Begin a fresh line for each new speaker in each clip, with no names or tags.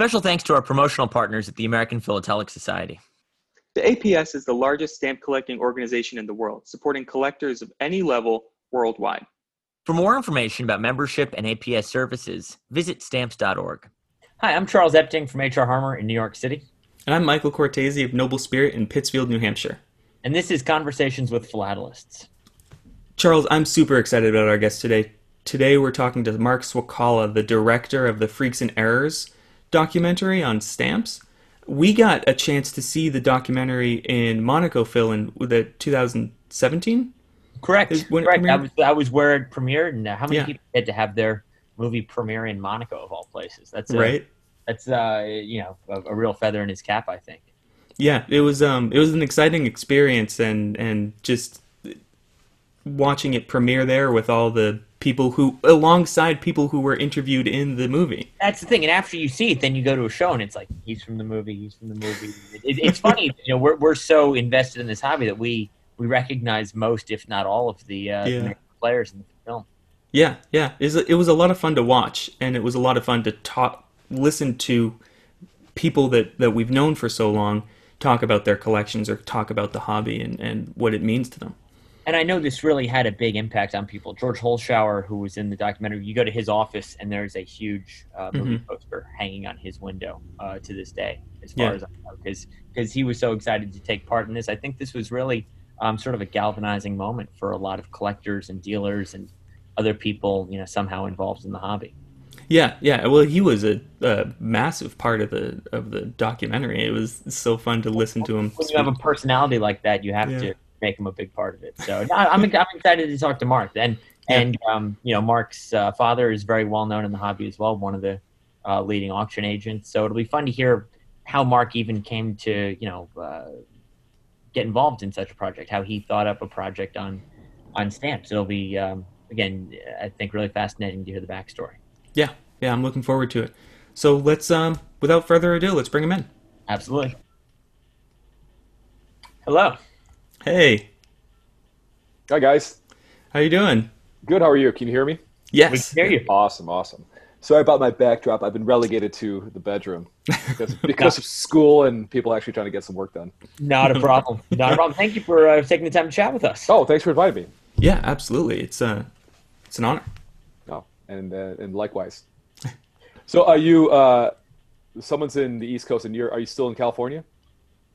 Special thanks to our promotional partners at the American Philatelic Society.
The APS is the largest stamp collecting organization in the world, supporting collectors of any level worldwide.
For more information about membership and APS services, visit stamps.org.
Hi, I'm Charles Epting from HR Harmer in New York City.
And I'm Michael Cortese of Noble Spirit in Pittsfield, New Hampshire.
And this is Conversations with Philatelists.
Charles, I'm super excited about our guest today. Today we're talking to Mark Swakala, the director of the Freaks and Errors documentary on stamps. We got a chance to see the documentary in MonacoPhil, in the 2017.
Correct. Correct. That was, that was where it premiered, and how many
Yeah.
people had to have their movie premiere in Monaco of all places? That's a,
Right?
That's uh, you know a, a real feather in his cap, I think.
Yeah, it was um it was an exciting experience and and just watching it premiere there with all the people who alongside people who were interviewed in the movie.
That's the thing. And after you see it, then you go to a show, and it's like he's from the movie. He's from the movie. It, it's funny, you know, we're we're so invested in this hobby that we we recognize most, if not all, of the, uh,
Yeah.
players in the film.
Yeah, yeah. It was, it was a lot of fun to watch, and it was a lot of fun to talk, listen to people that, that we've known for so long talk about their collections or talk about the hobby and, and what it means to them.
And I know this really had a big impact on people. George Holschauer, who was in the documentary, you go to his office and there's a huge uh, movie
Mhm.
poster hanging on his window uh, to this day, as far
Yeah.
as I know, because he was so excited to take part in this. I think this was really um, sort of a galvanizing moment for a lot of collectors and dealers and other people, you know, somehow involved in the hobby.
Yeah, yeah. Well, he was a, a massive part of the of the documentary. It was so fun to listen to him.
When you have a personality like that, you have
Yeah.
to make him a big part of it. So I'm, I'm excited to talk to Mark. And and um, you know, Mark's uh, father is very well known in the hobby as well, one of the uh, leading auction agents. So it'll be fun to hear how Mark even came to you know uh, get involved in such a project, how he thought up a project on on stamps. It'll be um, again, I think, really fascinating to hear the backstory.
Yeah, yeah. I'm looking forward to it. So let's um without further ado, let's bring him in.
Absolutely. Hello.
Hey,
Hi guys,
how you doing?
good. How are you? Can you hear me?
We
Yes.
can hear you.
Awesome, awesome. Sorry about my backdrop. I've been relegated to the bedroom because, because of school and people actually trying to get some work done.
Not a problem. Not a problem. Thank you for uh, taking the time to chat with us.
Oh, thanks for inviting me.
Yeah, absolutely. It's uh it's an honor.
Oh, and uh, and likewise. So, are you? Uh, someone's in the East Coast, and you're. Are you still in California?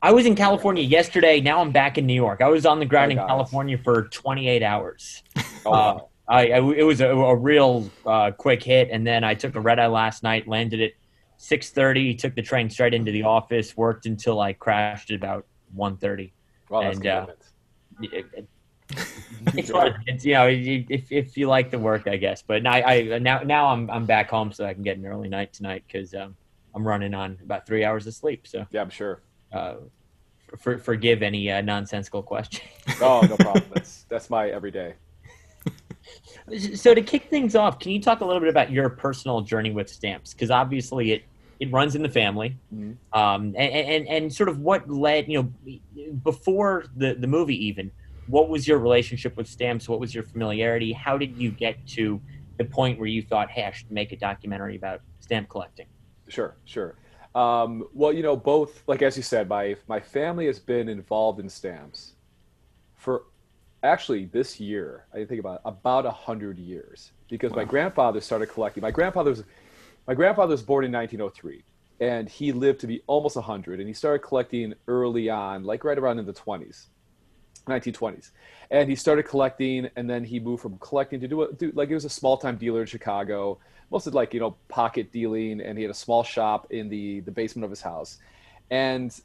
I was in California yesterday. Now I'm back in New York. I was on the ground
Oh,
in. California for 28 hours.
Oh,
Uh. I, I it was a, a real uh, quick hit, and then I took a red eye last night. Landed at 6:30. Took the train straight into the office. Worked until I crashed at about 1:30.
wow, that's
and, uh. It- it- it's. It's you know if, if you like the work, I guess. But now I now now I'm I'm back home, so I can get an early night tonight because um, I'm running on about three hours of sleep. So
yeah, I'm sure.
Uh, for, forgive any uh, nonsensical question.
Oh, no problem. that's that's my everyday.
so to kick things off, can you talk a little bit about your personal journey with stamps? Because obviously it it runs in the family,
Mhm.
um, and, and and sort of what led you know before the the movie even. What was your relationship with stamps? What was your familiarity? How did you get to the point where you thought, "Hey, I should make a documentary about stamp collecting"?
Sure, sure. Um, well, you know, both like as you said, my my family has been involved in stamps for actually this year. I think about about a hundred years because my grandfather started collecting. My grandfather was my grandfather was born in 1903, and he lived to be almost 100, and he started collecting early on, like right around in the 20s. 1920s, and he started collecting, and then he moved from collecting to do, a, do like he was a small time dealer in Chicago, mostly like you know pocket dealing, and he had a small shop in the the basement of his house, and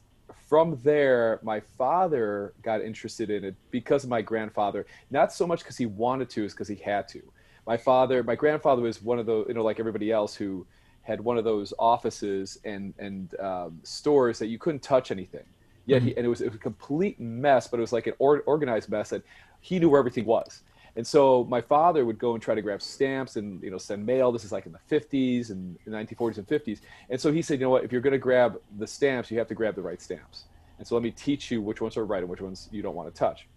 from there, my father got interested in it because of my grandfather. Not so much because he wanted to, is because he had to. My father, my grandfather was one of those, you know, like everybody else who had one of those offices and and um, stores that you couldn't touch anything. Yet, he, and it was, it was a complete mess, but it was like an or, organized mess that he knew where everything was. And so my father would go and try to grab stamps and you know send mail. This is like in the 50s and 1940s and 50s. And so he said, you know what? If you're going to grab the stamps, you have to grab the right stamps. And so let me teach you which ones are right and which ones you don't want to touch.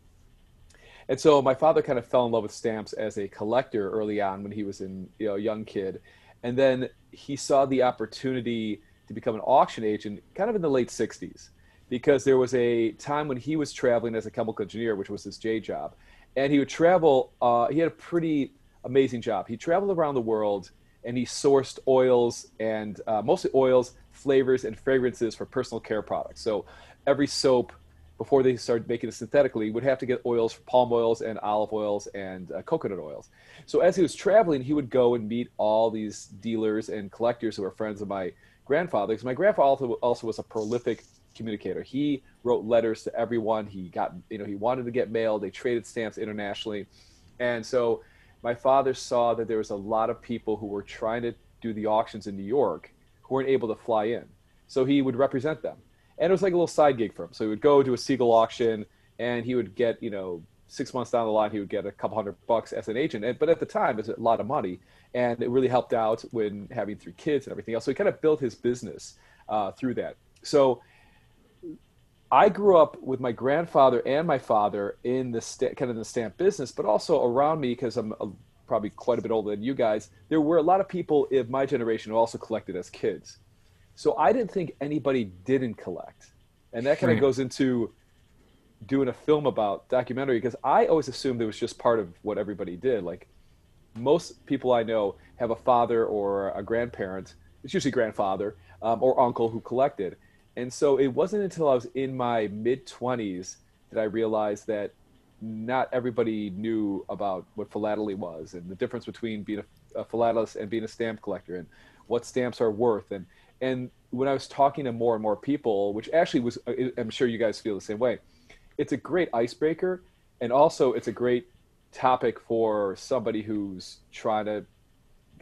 And so my father kind of fell in love with stamps as a collector early on when he was in you know a young kid, and then he saw the opportunity to become an auction agent kind of in the late 60s because there was a time when he was traveling as a chemical engineer, which was his J job. And he would travel, uh, he had a pretty amazing job. He traveled around the world and he sourced oils and uh, mostly oils, flavors, and fragrances for personal care products. So every soap, before they started making it synthetically, would have to get oils, for palm oils, and olive oils, and uh, coconut oils. So as he was traveling, he would go and meet all these dealers and collectors who were friends of my grandfather. Because my grandfather also was a prolific communicator. He wrote letters to everyone. He got, you know, he wanted to get mail. They traded stamps internationally, and so my father saw that there was a lot of people who were trying to do the auctions in New York who weren't able to fly in. So he would represent them. And it was like a little side gig for him. So he would go to a Siegel auction and he would get, you know, six months down the line, he would get a couple hundred bucks as an agent. But at the time, it was a lot of money. And it really helped out when having three kids and everything else. So he kind of built his business uh, through that. So I grew up with my grandfather and my father in the st- kind of the stamp business, but also around me because I'm a, probably quite a bit older than you guys. There were a lot of people in my generation who also collected as kids. So I didn't think anybody didn't collect, and that kind of
Right.
goes into doing a film about documentary because I always assumed it was just part of what everybody did. Like most people I know have a father or a grandparent. It's usually grandfather um, or uncle who collected. And so it wasn't until I was in my mid 20s that I realized that not everybody knew about what philately was and the difference between being a, a philatelist and being a stamp collector and what stamps are worth. And, and when I was talking to more and more people, which actually was, uh, I'm sure you guys feel the same way, it's a great icebreaker. And also, it's a great topic for somebody who's trying to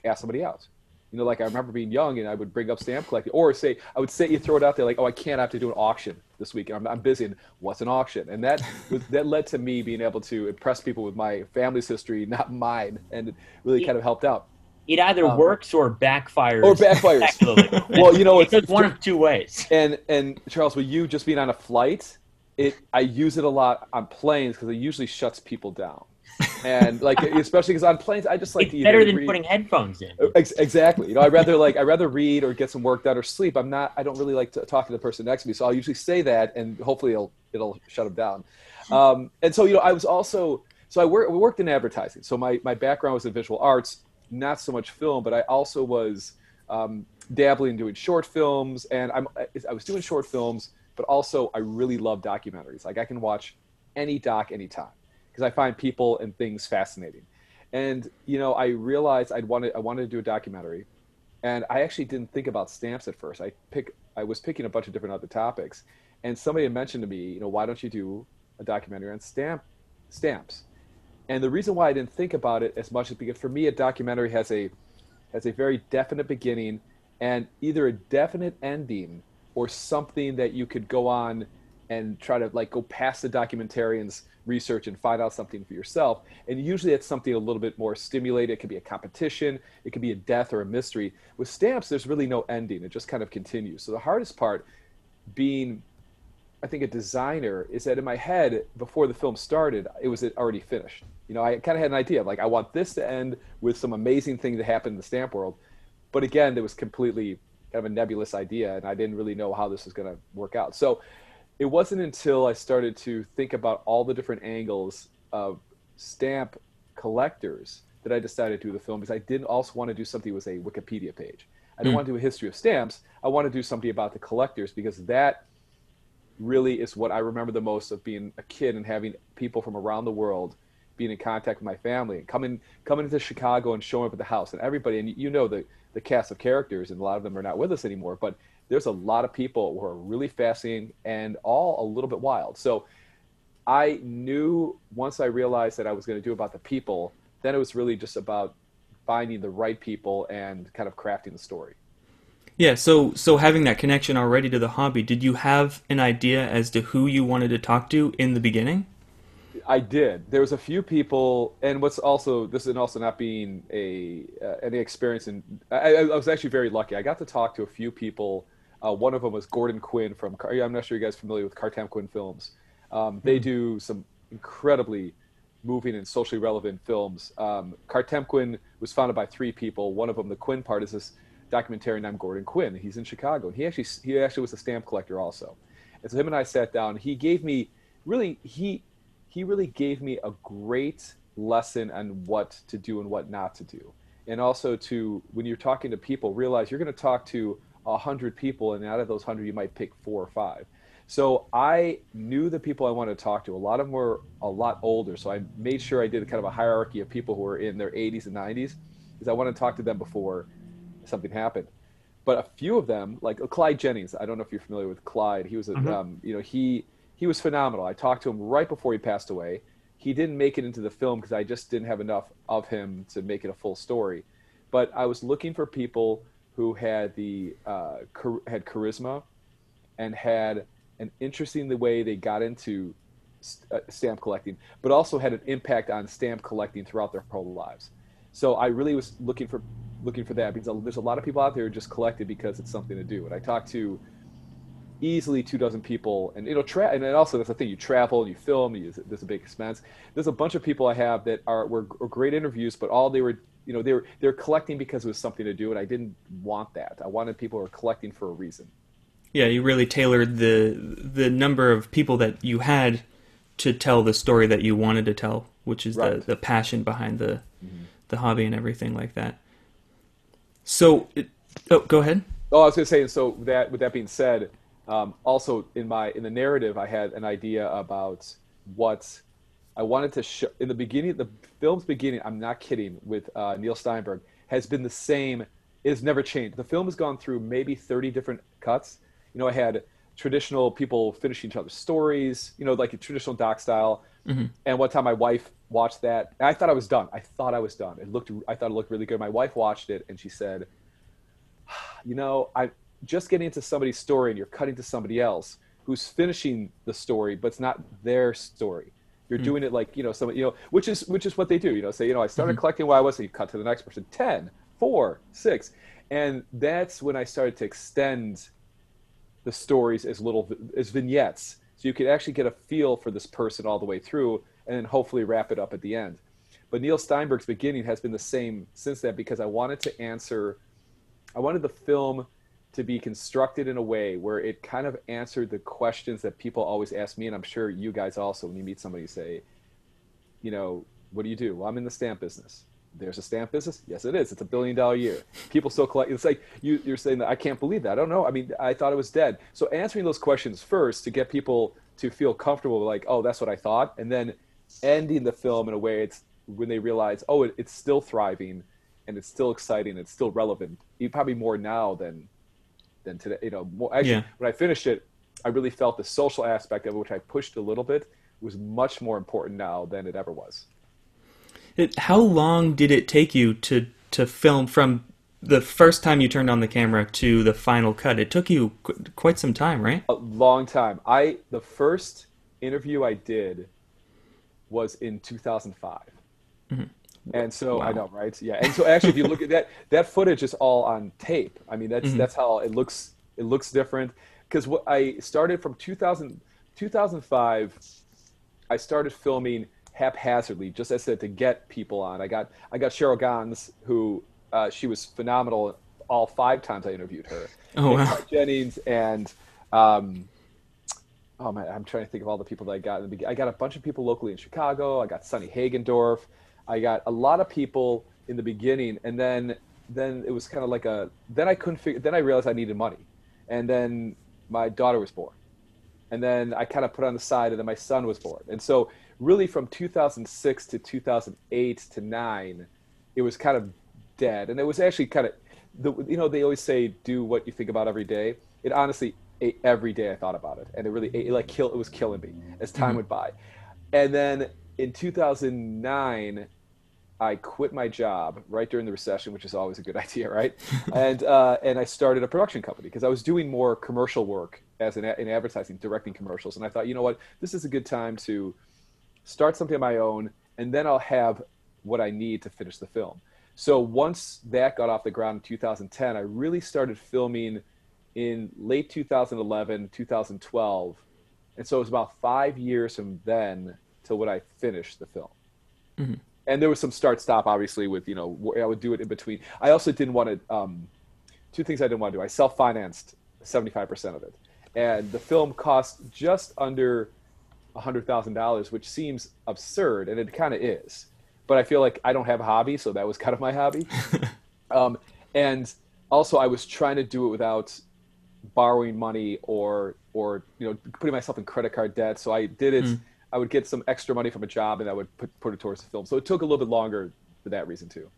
ask somebody out. You know, like I remember being young and I would bring up stamp collecting, or say I would say you throw it out there like, "Oh, I can't I have to do an auction this week. I'm, I'm busy." And what's an auction? And that was, that led to me being able to impress people with my family's history, not mine, and it really kind of helped out.
It either
Um,
works or backfires.
Or backfires. Well, you know,
it
it's-
one of two ways.
And and Charles, with you just being on a flight, it I use it a lot on planes because it usually shuts people down. And like especially because on planes, I just like
It's
to
better than
read-
putting headphones in.
Ex- exactly. You know, I'd rather like I'd rather read or get some work done or sleep. I'm not. I don't really like to talk to the person next to me, so I'll usually say that, and hopefully it'll it'll shut them down. Um, and so you know, I was also so I wor- worked in advertising. So my my background was in visual arts, not so much film, but I also was um, dabbling in doing short films, and I'm I was doing short films, but also I really love documentaries. Like I can watch any doc anytime because I find people and things fascinating. And you know i realized i'd wanted i wanted to do a documentary and i actually didn't think about stamps at first. I pick i was picking a bunch of different other topics and somebody had mentioned to me you know why don't you do a documentary on stamp stamps? And the reason why i didn't think about it as much is because for me a documentary has a has a very definite beginning and either a definite ending or something that you could go on and try to like go past the documentarian's research and find out something for yourself. And usually it's something a little bit more stimulated. It could be a competition, it could be a death or a mystery. With stamps, there's really no ending. It just kind of continues. So the hardest part being I think a designer is that in my head before the film started, it was already finished. You know, I kind of had an idea of like I want this to end with some amazing thing to happen in the stamp world. But again, it was completely kind of a nebulous idea and I didn't really know how this was going to work out. So it wasn't until I started to think about all the different angles of stamp collectors that I decided to do the film because I didn't also want to do something with a Wikipedia page. I didn't
Mm.
want to do a history of stamps. I want to do something about the collectors because that really is what I remember the most of being a kid and having people from around the world being in contact with my family and coming coming into Chicago and showing up at the house and everybody and you know the the cast of characters and a lot of them are not with us anymore but there's a lot of people who are really fascinating and all a little bit wild so I knew once I realized that I was going to do about the people then it was really just about finding the right people and kind of crafting the story
Yeah, so so having that connection already to the hobby, did you have an idea as to who you wanted to talk to in the beginning?
I did. There was a few people, and what's also this is also not being a uh, any experience in. I, I was actually very lucky. I got to talk to a few people. Uh, one of them was Gordon Quinn from. I'm not sure you guys are familiar with Kartemquin Films. Um, they do some incredibly moving and socially relevant films. Um, Kartemquin was founded by three people. One of them, the Quinn part, is this documentarian named Gordon Quinn. He's in Chicago. and He actually he actually was a stamp collector also. And so him and I sat down. He gave me really he he really gave me a great lesson on what to do and what not to do. And also to when you're talking to people, realize you're going to talk to a hundred people, and out of those hundred, you might pick four or five. So I knew the people I wanted to talk to. A lot of them were a lot older, so I made sure I did kind of a hierarchy of people who were in their 80s and 90s, because I wanted to talk to them before something happened. But a few of them, like Clyde Jennings, I don't know if you're familiar with Clyde. He was, a,
Mhm.
um, you know, he he was phenomenal. I talked to him right before he passed away. He didn't make it into the film because I just didn't have enough of him to make it a full story. But I was looking for people who had the uh, char- had charisma and had an interesting the way they got into st- uh, stamp collecting, but also had an impact on stamp collecting throughout their whole lives. So I really was looking for looking for that because there's a lot of people out there who just collected because it's something to do. And I talked to easily two dozen people, and you know, tra- and then also that's the thing: you travel, and you film, you, there's a big expense. There's a bunch of people I have that are were, were great interviews, but all they were, you know, they were they're collecting because it was something to do, and I didn't want that. I wanted people who are collecting for a reason.
Yeah, you really tailored the the number of people that you had to tell the story that you wanted to tell, which is
Right.
the the passion behind the mm-hmm. the hobby and everything like that. So, it, oh, go ahead.
Oh, I was going to say, and so that with that being said, um, also in my in the narrative, I had an idea about what I wanted to show in the beginning. The film's beginning, I'm not kidding, with uh, Neil Steinberg has been the same. It's never changed. The film has gone through maybe 30 different cuts. You know, I had traditional people finishing each other's stories. You know, like a traditional doc style. And one time, my wife watched that. And I thought I was done. I thought I was done. It looked. I thought it looked really good. My wife watched it, and she said, you know, I just getting into somebody's story and you're cutting to somebody else who's finishing the story, but it's not their story. You're hmm. doing it like, you know, somebody, you know, which is, which is what they do, you know, say, you know, I started mm-hmm. collecting while I was, and you cut to the next person, 10, 4, 6. And that's when I started to extend the stories as little, as vignettes. So you could actually get a feel for this person all the way through and then hopefully wrap it up at the end. But Neil Steinberg's beginning has been the same since that because I wanted to answer I wanted the film to be constructed in a way where it kind of answered the questions that people always ask me, and I'm sure you guys also, when you meet somebody, say, you know, what do you do? Well, I'm in the stamp business. There's a stamp business? Yes, it is. It's a billion dollar year. People still collect. It's like you, you're saying that I can't believe that. I don't know. I mean, I thought it was dead. So answering those questions first to get people to feel comfortable, like, oh, that's what I thought, and then ending the film in a way it's when they realize, oh, it, it's still thriving and it's still exciting, it's still relevant, probably more now than than today. You know, more, actually,
Yeah.
when I finished it, I really felt the social aspect of it, which I pushed a little bit, was much more important now than it ever was.
It, how long did it take you to to film from the first time you turned on the camera to the final cut? It took you qu- quite some time, right?
A long time. I the first interview I did was in 2005. Mm-hmm. And so I
Mm-hmm.
Know, right? Yeah. And so actually, if you look at that, that footage is all on tape. I mean, that's
Mm-hmm.
that's how it looks. It looks different because what I started from 2000, 2005. I started filming haphazardly, just as I said, to get people on. I got I got Cheryl Ganz, who uh, she was phenomenal. All five times I interviewed her.
Oh,
And
wow.
Clark Jennings and um, oh man, I'm trying to think of all the people that I got in the beginning. I got a bunch of people locally in Chicago. I got Sonny Hagendorf. I got a lot of people in the beginning, and then then it was kind of like a. Then I couldn't figure. Then I realized I needed money, and then my daughter was born, and then I kind of put on the side, and then my son was born, and so really from 2006 to 2008 to nine, it was kind of dead, and it was actually kind of. The, you know they always say do what you think about every day. It honestly ate every day I thought about it, and it really it, like kill it was killing me as time mm-hmm. went by. And then in 2009, I quit my job right during the recession, which is always a good idea, right? and uh, and I started a production company because I was doing more commercial work as an in advertising, directing commercials, and I thought, you know what, this is a good time to start something of my own, and then I'll have what I need to finish the film. So once that got off the ground in 2010, I really started filming in late 2011, 2012. And so it was about five years from then till when I finished the film. And there was some start stop, obviously, with, you know, where I would do it in between. I also didn't want to um, two things I didn't want to do. I self financed 75% of it. And the film cost just under $100,000, which seems absurd, and it kind of is. But I feel like I don't have a hobby, so that was kind of my hobby. um, and also, I was trying to do it without borrowing money or or you know putting myself in credit card debt. So I did it. Mm. I would get some extra money from a job, and I would put put it towards the film. So it took a little bit longer for that reason too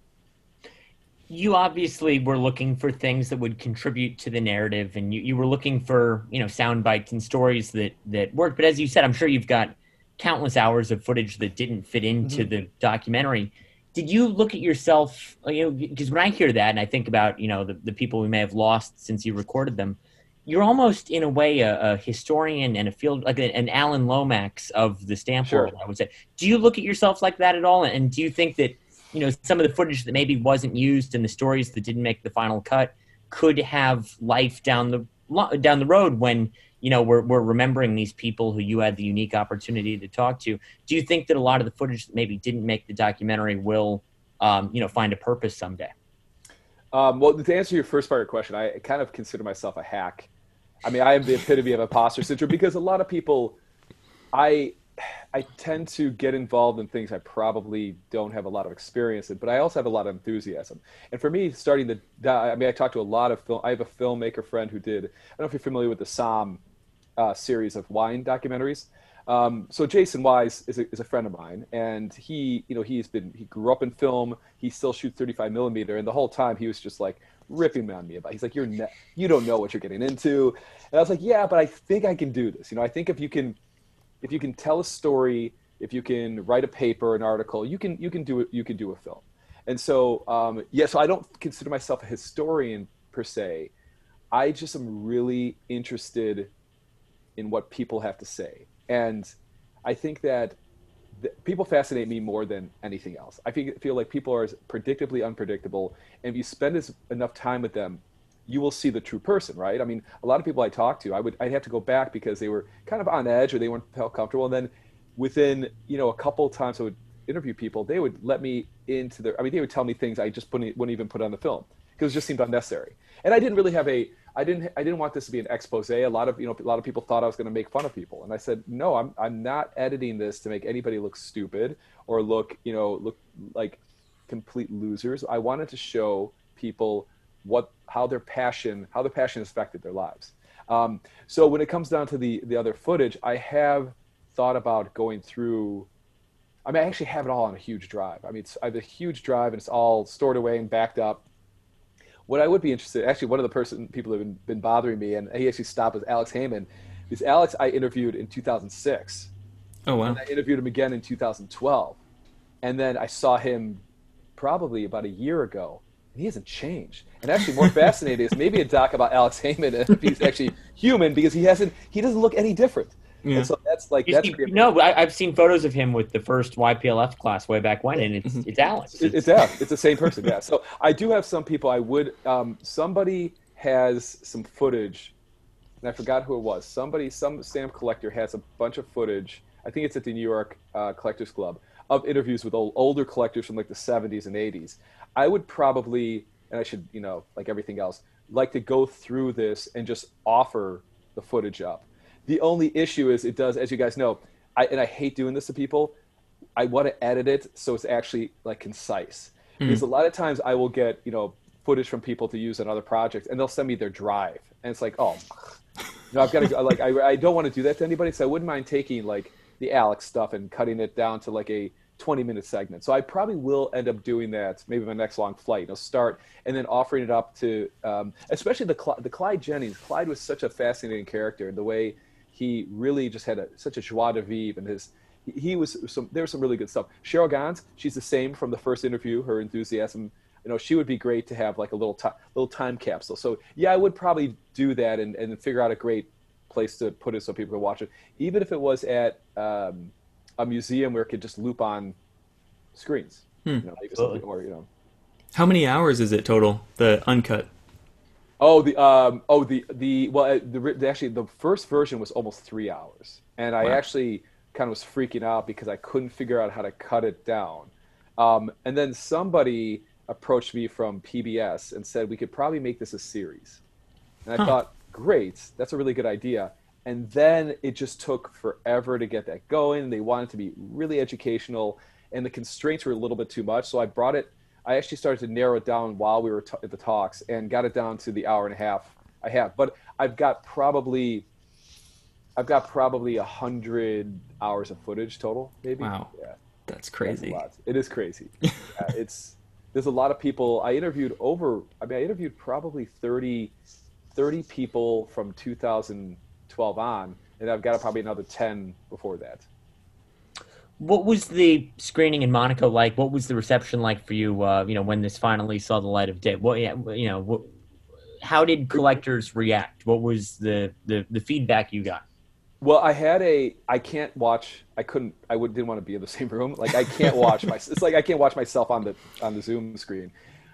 you obviously were looking for things that would contribute to the narrative and you, you were looking for you know sound bites and stories that that worked but as you said i'm sure you've got countless hours of footage that didn't fit into mm-hmm. the documentary did you look at yourself you know because when i hear that and i think about you know the, the people we may have lost since you recorded them you're almost in a way a, a historian and a field like a, an alan lomax of the stamp
sure.
world i would say. Do you look at yourself like that at all? And do you think that you know some of the footage that maybe wasn't used and the stories that didn't make the final cut could have life down the down the road when you know we're, we're remembering these people who you had the unique opportunity to talk to? Do you think that a lot of the footage that maybe didn't make the documentary will um, you know find a purpose someday?
Um, well to answer your first part of your question i kind of consider myself a hack i mean i am the epitome of imposter syndrome because a lot of people i I tend to get involved in things I probably don't have a lot of experience in, but I also have a lot of enthusiasm. And for me, starting the, I mean, I talked to a lot of film. I have a filmmaker friend who did. I don't know if you're familiar with the Somm uh, series of wine documentaries. Um, so Jason Wise is a, is a friend of mine, and he, you know, he's been he grew up in film. He still shoots 35 millimeter, and the whole time he was just like ripping on me about. He's like, "You're ne- you don't know what you're getting into," and I was like, "Yeah, but I think I can do this. You know, I think if you can." if you can tell a story, if you can write a paper, an article, you can you can do it. You can do a film. And so, um, yeah. So I don't consider myself a historian per se. I just am really interested in what people have to say, and I think that people fascinate me more than anything else. I feel, feel like people are predictably unpredictable, and if you spend as, enough time with them, you will see the true person, right? I mean, a lot of people I talked to, I would I'd have to go back because they were kind of on edge or they weren't felt comfortable. And then within you know a couple times I would interview people, they would let me into their. I mean, they would tell me things I just wouldn't, wouldn't even put on the film because it just seemed unnecessary. And I didn't really have a. I didn't. I didn't want this to be an expose. A lot of you know a lot of people thought I was going to make fun of people, and I said no. I'm I'm not editing this to make anybody look stupid or look you know look like complete losers. I wanted to show people what how their passion how their passion affected their lives. Um, so when it comes down to the the other footage, I have thought about going through. I mean, I actually have it all on a huge drive. I mean, it's, I have a huge drive, and it's all stored away and backed up. What I would be interested, actually, one of the person people have been, been bothering me, and he actually stopped was Alex Haimann. Because Alex, I interviewed in 2006.
Oh wow!
And I interviewed him again in 2012, and then I saw him probably about a year ago, and he hasn't changed. And actually, more fascinating is maybe a doc about Alex Haimann if he's actually human because he hasn't he doesn't look any different. Yeah. And so that's like that's
see, no. I, have seen photos of him with the first YPLF class way back when, and it's mm-hmm. it's Alex.
It's, it's Alex. It's the same person. Yeah. So I do have some people. I would um, somebody has some footage, and I forgot who it was. Somebody, some stamp collector has a bunch of footage. I think it's at the New York uh, Collectors Club of interviews with old, older collectors from like the 70s and 80s. I would probably, and I should, you know, like everything else, like to go through this and just offer the footage up. The only issue is it does, as you guys know, I, and I hate doing this to people. I want to edit it so it's actually like concise. Mm. Because a lot of times I will get, you know, footage from people to use on other projects and they'll send me their drive. And it's like, oh, you know, I've got to, like, I, I don't want to do that to anybody. So I wouldn't mind taking like the Alex stuff and cutting it down to like a 20 minute segment. So I probably will end up doing that maybe my next long flight. I'll start and then offering it up to, um, especially the the Clyde Jennings. Clyde was such a fascinating character. The way he really just had a, such a joie de vivre and his he was some there was some really good stuff. Cheryl Ganz she's the same from the first interview. Her enthusiasm, you know, she would be great to have like a little time little time capsule. So yeah, I would probably do that and and figure out a great place to put it so people can watch it, even if it was at. Um, a museum where it could just loop on screens. Hmm. You know, or you know.
How many hours is it total? The uncut.
Oh, the um, oh the the well, uh, the, the actually the first version was almost three hours, and I wow. actually kind of was freaking out because I couldn't figure out how to cut it down. Um, and then somebody approached me from PBS and said we could probably make this a series. And I
Huh.
thought, great, that's a really good idea. And then it just took forever to get that going. They wanted to be really educational, and the constraints were a little bit too much. So I brought it. I actually started to narrow it down while we were t- at the talks, and got it down to the hour and a half I have. But I've got probably, I've got probably a hundred hours of footage total, maybe.
Wow.
Yeah.
That's
That's
crazy.
lot. It is crazy. yeah, it's there's a lot of people. I interviewed over. I mean, I interviewed probably 30, 30 people from 2012 on, and I've got probably another ten before that.
What was the screening in Monaco like? What was the reception like for you? Uh, you know, when this finally saw the light of day. What, yeah, you know, what, how did collectors react? What was the, the the feedback you got?
Well, I had a. I can't watch. I couldn't. I would, didn't want to be in the same room. Like I can't watch my. It's like I can't watch myself on the on the Zoom screen.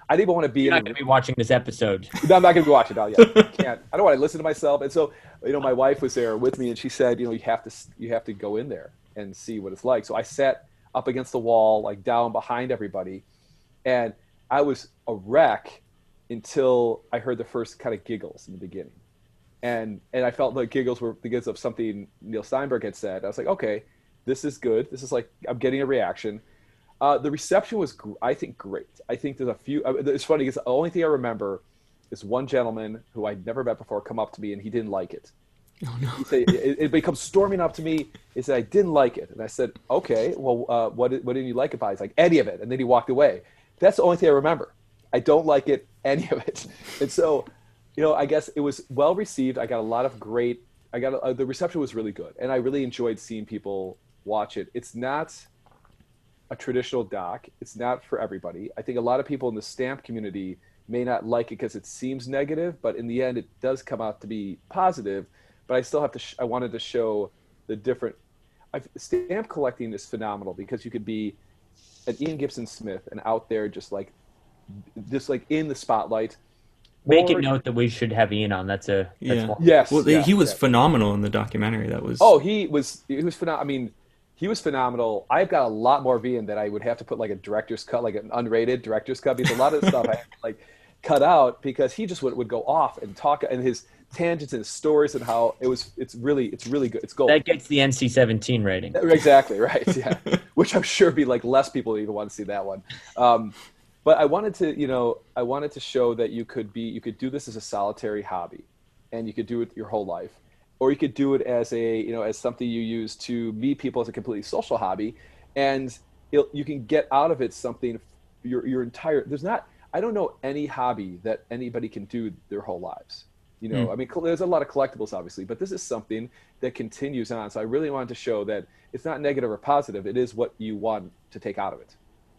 I didn't want to be
You're
in.
not going to be watching this episode.
No, I'm not going to be watching. No, yeah, I can't. I don't want to listen to myself. And so, you know, my wife was there with me, and she said, you know, you have to you have to go in there and see what it's like. So I sat up against the wall, like down behind everybody, and I was a wreck until I heard the first kind of giggles in the beginning, and and I felt like giggles were because of something Neil Steinberg had said. I was like, okay, this is good. This is like I'm getting a reaction. Uh, the reception was, I think, great. I think there's a few. It's funny because the only thing I remember is one gentleman who I'd never met before come up to me and he didn't like it.
Oh no.
Said, it, it becomes storming up to me. He said, I didn't like it. And I said, okay, well, uh, what, did, what didn't you like about it? He's like, any of it. And then he walked away. That's the only thing I remember. I don't like it, any of it. And so, you know, I guess it was well received. I got a lot of great, I got, uh, the reception was really good. And I really enjoyed seeing people watch it. It's not a traditional doc. It's not for everybody. I think a lot of people in the stamp community may not like it because it seems negative, but in the end, it does come out to be positive. But I still have to. Sh- I wanted to show the different. I've, stamp collecting is phenomenal because you could be an Ian Gibson Smith and out there just like, just like in the spotlight.
Make
Or-
it note that we should have Ian on. That's a that's
Yeah.
one.
Yes.
Well,
yeah,
he was
yeah.
phenomenal in the documentary. That was.
Oh, he was he was phenomenal. I mean, he was phenomenal. I've got a lot more V in that I would have to put like a director's cut, like an unrated director's cut, because a lot of the stuff I had to, like cut out because he just would, would go off and talk and his tangents and his stories and how it was. It's really it's really good. It's gold.
That gets the NC-17 rating.
Exactly right. Yeah, which I'm sure be like less people even want to see that one. Um, but I wanted to, you know, I wanted to show that you could be, you could do this as a solitary hobby, and you could do it your whole life, or you could do it as a, you know, as something you use to meet people as a completely social hobby, and it, you can get out of it something. Your your entire there's not. I don't know any hobby that anybody can do their whole lives. You know, I mean, there's a lot of collectibles, obviously, but this is something that continues on. So I really wanted to show that it's not negative or positive. It is what you want to take out of it.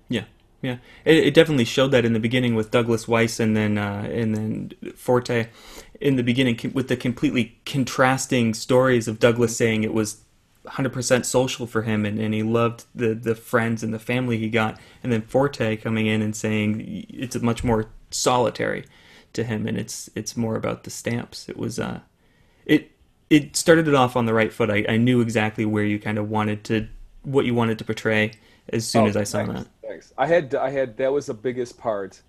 Yeah, yeah. It, it definitely showed that in the beginning with Douglas Weiss and then uh, and then Forte. In the beginning, with the completely contrasting stories of Douglas saying it was 100% social for him and, and he loved the the friends and the family he got, and then Forte coming in and saying it's much more solitary to him and it's it's more about the stamps. It was uh, it it started it off on the right foot. I, I knew exactly where you kind of wanted to what you wanted to portray as soon
Oh,
as I saw
thanks,
that.
Thanks. I had I had that was the biggest part,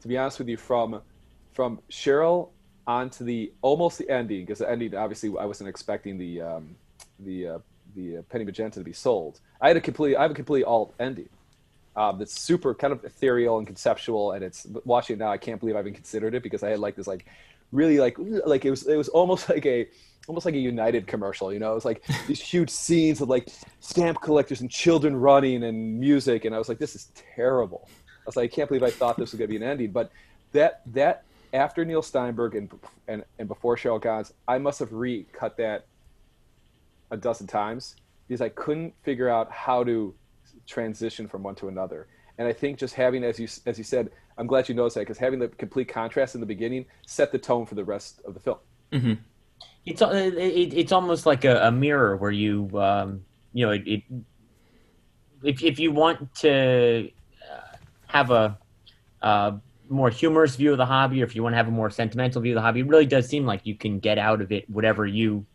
to be honest with you, from from Cheryl on to the almost the ending because the ending obviously I wasn't expecting the um, the uh, the uh, Penny Magenta to be sold. I had a complete I have a complete alt ending. Um, that's super kind of ethereal and conceptual, and it's watching it now. I can't believe I even considered it because I had like this like really like like it was it was almost like a almost like a United commercial. You know, it was like these huge scenes of like stamp collectors and children running and music, and I was like, this is terrible. I was like, I can't believe I thought this was going to be an ending, but that that after Neil Steinberg and and and before Cheryl Ganz, I must have recut that a dozen times because I couldn't figure out how to transition from one to another. And I think just having, as you as you said, I'm glad you noticed that because having the complete contrast in the beginning set the tone for the rest of the film.
hmm
It's uh, it, it's almost like a, a mirror where you um, you know it, it if if you want to uh, have a uh, more humorous view of the hobby, or if you want to have a more sentimental view of the hobby, it really does seem like you can get out of it whatever you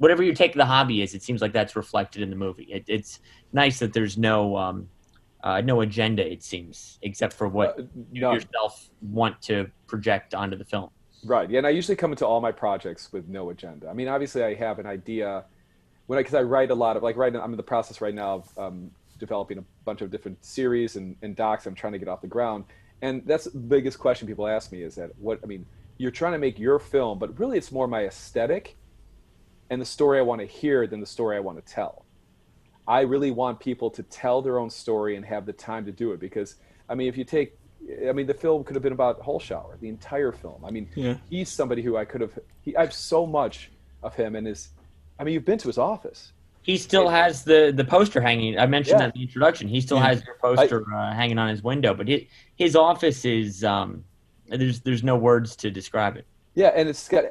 whatever your take of the hobby is. It seems like that's reflected in the movie. It, it's nice that there's no um, uh, no agenda. It seems, except for what
Uh,
you
none.
yourself want to project onto the film.
Right. Yeah, and I usually come into all my projects with no agenda. I mean, obviously, I have an idea when I because I write a lot of like right now. I'm in the process right now of um, developing a bunch of different series and, and docs. I'm trying to get off the ground, and that's the biggest question people ask me is that what I mean. You're trying to make your film, but really, it's more my aesthetic and the story I want to hear than the story I want to tell. I really want people to tell their own story and have the time to do it because I mean, if you take, I mean, the film could have been about Holschauer, the entire film. I mean,
Yeah.
he's somebody who I could have. He, I have so much of him and his. I mean, you've been to his office.
He still has the the poster hanging. I mentioned
Yeah.
that in the introduction. He still
Yeah.
has your poster uh, hanging on his window, but his, his office is um, there's there's no words to describe it.
Yeah, and it's got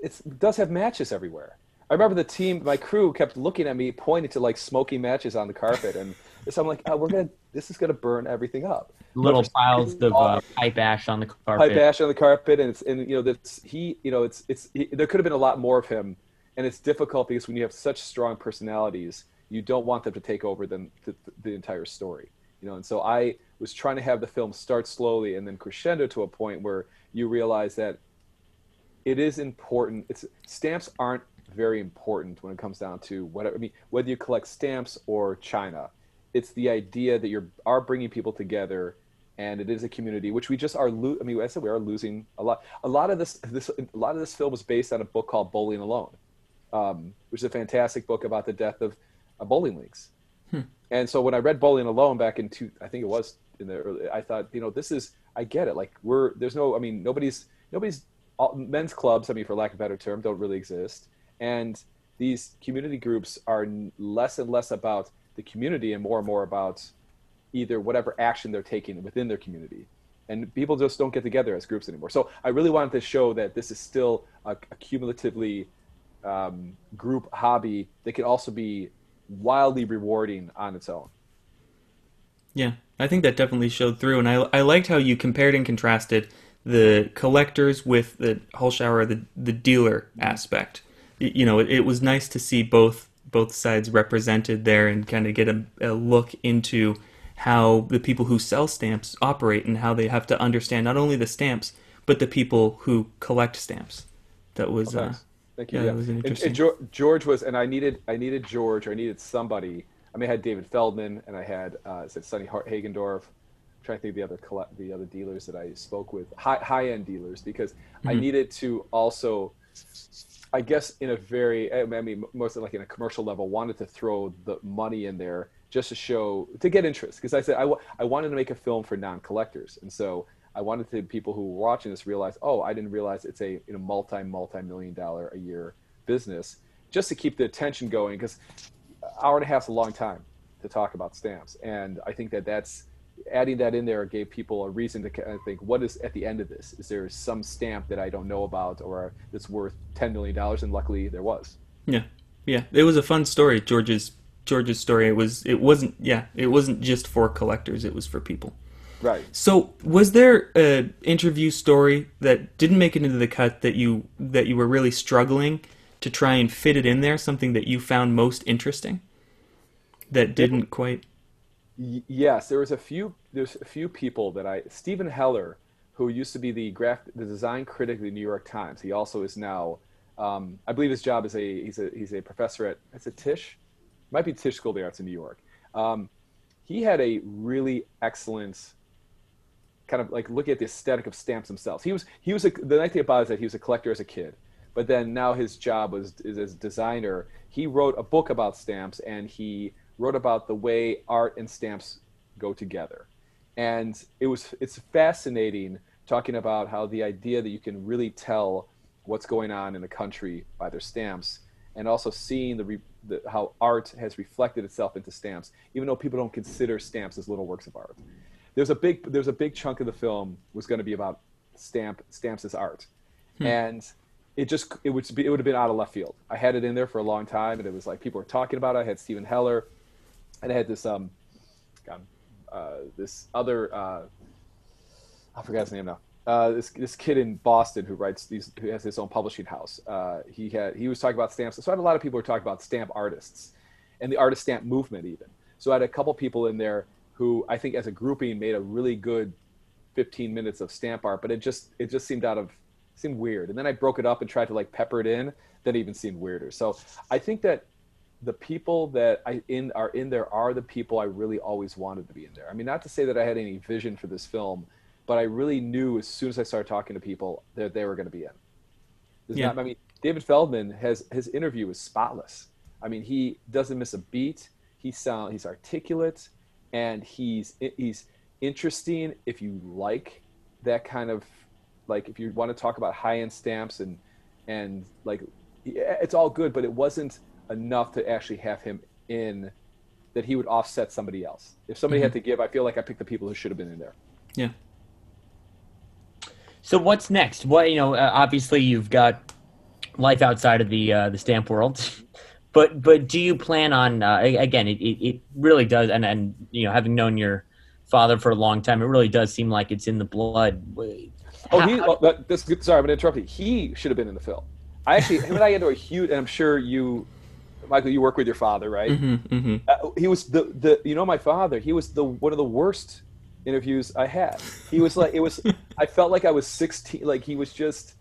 it's, it does have matches everywhere. I remember the team, my crew kept looking at me, pointing to like smoky matches on the carpet, and so I'm like, oh, we're gonna, this is gonna burn everything up.
Little piles of uh, pipe ash on the carpet.
Pipe ash on the carpet, and it's and you know that's he, you know, it's it's he, there could have been a lot more of him, and it's difficult because when you have such strong personalities, you don't want them to take over the, the, the entire story, you know. And so I was trying to have the film start slowly and then crescendo to a point where you realize that it is important. It's stamps aren't very important when it comes down to whatever. I mean, whether you collect stamps or China, it's the idea that you are bringing people together, and it is a community, which we just are. Lo- I mean, I said we are losing a lot. A lot of this, this, a lot of this film was based on a book called Bowling Alone, um, which is a fantastic book about the death of uh, bowling leagues. And so when I read Bowling Alone back in two, I think it was in the early, I thought, you know, this is, I get it. Like we're, there's no, I mean, nobody's, nobody's, all, men's clubs, I mean, for lack of a better term, don't really exist. And these community groups are less and less about the community and more and more about either whatever action they're taking within their community. And people just don't get together as groups anymore. So I really wanted to show that this is still a, a cumulatively um, group hobby that can also be wildly rewarding on its own.
Yeah, I think that definitely showed through, and I I liked how you compared and contrasted the collectors with the Holschauer, the the dealer aspect. You know, it, it was nice to see both both sides represented there and kind of get a, a look into how the people who sell stamps operate and how they have to understand not only the stamps but the people who collect stamps. That was uh,
Thank you.
yeah,
Yeah,
that was
And- and
interesting.
George was, and I needed, I needed George, or I needed somebody. I mean, I had David Feldman, and I had, uh, I said Sonny Hart- Hagendorf. I'm trying to think of the other colle- the other dealers that I spoke with, high high end dealers, because I
Mhm.
needed to also, I guess, in a very, I mean, mostly like in a commercial level, wanted to throw the money in there just to show to get interest, because I said I, I wanted to make a film for non collectors, and so. I wanted to people who were watching this realize, oh, I didn't realize it's a you know, multi multi million dollar a year business, just to keep the attention going. Because hour and a half is a long time to talk about stamps, and I think that that's adding that in there gave people a reason to kind of think, what is at the end of this? Is there some stamp that I don't know about or that's worth ten million dollars? And luckily, there was.
Yeah, yeah. It was a fun story, George's George's story. It was. It wasn't. Yeah, it wasn't just for collectors. It was for people.
Right.
So, was there a interview story that didn't make it into the cut that you that you were really struggling to try and fit it in there? Something that you found most interesting that didn't quite.
Yes, there was a few. There's a few people that I. Steven Heller, who used to be the graph, the design critic of the New York Times. He also is now. Um, I believe his job is a he's a he's a professor at it's a Tisch, might be Tisch School of the Arts in New York. Um, he had a really excellent kind of like looking at the aesthetic of stamps themselves. He was he was a, the nice thing about it is that he was a collector as a kid, but then now his job was is as designer. He wrote a book about stamps and he wrote about the way art and stamps go together, and it was it's fascinating talking about how the idea that you can really tell what's going on in the country by their stamps and also seeing the, re, the how art has reflected itself into stamps even though people don't consider stamps as little works of art. There's a big there's a big chunk of the film was going to be about stamp stamps as art. Hmm. And it just it would be it would have been out of left field. I had it in there for a long time and it was like people were talking about it. I had Steven Heller and i had this um uh, this other uh, I forgot his name now. Uh, this this kid in Boston who writes these who has his own publishing house. Uh, he had he was talking about stamps. So I had a lot of people who were talking about stamp artists and the artist stamp movement even. So I had a couple people in there who I think as a grouping made a really good 15 minutes of stamp art, but it just it just seemed out of seemed weird. And then I broke it up and tried to like pepper it in. That even seemed weirder. So I think that the people that I in are in there are the people I really always wanted to be in there. I mean, not to say that I had any vision for this film, but I really knew as soon as I started talking to people that they were going to be in.
Yeah.
not, I mean, David Feldman has his interview is spotless. I mean, he doesn't miss a beat. He sound he's articulate, and he's he's interesting. If you like that kind of like, if you want to talk about high end stamps and and like, it's all good, but it wasn't enough to actually have him in that he would offset somebody else. If somebody had to give, I feel like I picked the people who should have been in there.
Yeah.
So what's next? What you know? Uh, obviously, you've got life outside of the uh, the stamp world, but but do you plan on? Uh, again, it, it, really does, and and you know, having known your father for a long time, it really does seem like it's in the blood.
Oh, he. Oh, that, this, sorry, I'm going to interrupt you. He should have been in the film. I actually, him and I get into a huge, and I'm sure you, Michael, you work with your father, right?
hmm hmm
Uh, he was the the. You know, my father. He was the one of the worst interviews I had. He was like, it was. I felt like I was 16. Like he was just.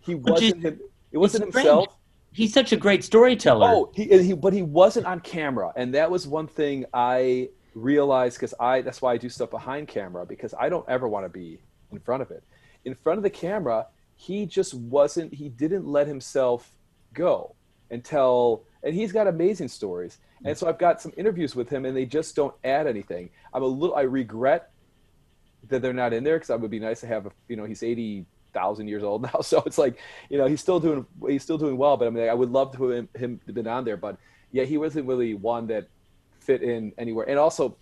He wasn't him. It wasn't
strange.
himself.
He's such a great storyteller.
Oh, he, he but he wasn't on camera, and that was one thing I realized because I that's why I do stuff behind camera because I don't ever want to be in front of it. In front of the camera, he just wasn't. He didn't let himself go until, and he's got amazing stories. And so I've got some interviews with him, and they just don't add anything. I'm a little. I regret that they're not in there because it would be nice to have. A, you know, he's eighty thousand years old now, so it's like you know he's still doing he's still doing well. But I mean, I would love to him him to been on there, but yeah, he wasn't really one that fit in anywhere. And also,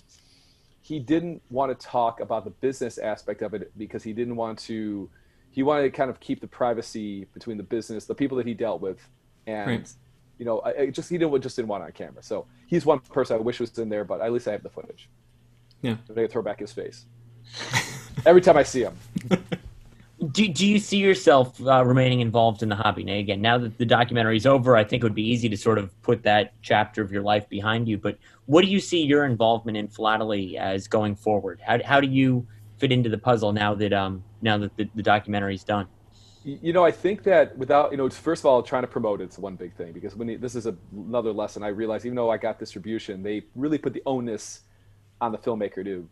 he didn't want to talk about the business aspect of it because he didn't want to. He wanted to kind of keep the privacy between the business, the people that he dealt with, and
Right.
You know, I, I just he didn't just didn't want it on camera. So he's one person I wish was in there, but at least I have the footage.
Yeah.
I'm gonna throw back his face every time I see him.
Do, do you see yourself uh, remaining involved in the hobby? Now, again, now that the documentary is over, I think it would be easy to sort of put that chapter of your life behind you. But what do you see your involvement in philately as going forward? How, how do you fit into the puzzle now that um now that the, the documentary is done?
You know, I think that without, you know, first of all, trying to promote it's one big thing because when you, this is a, another lesson I realized, even though I got distribution, they really put the onus on the filmmaker to, you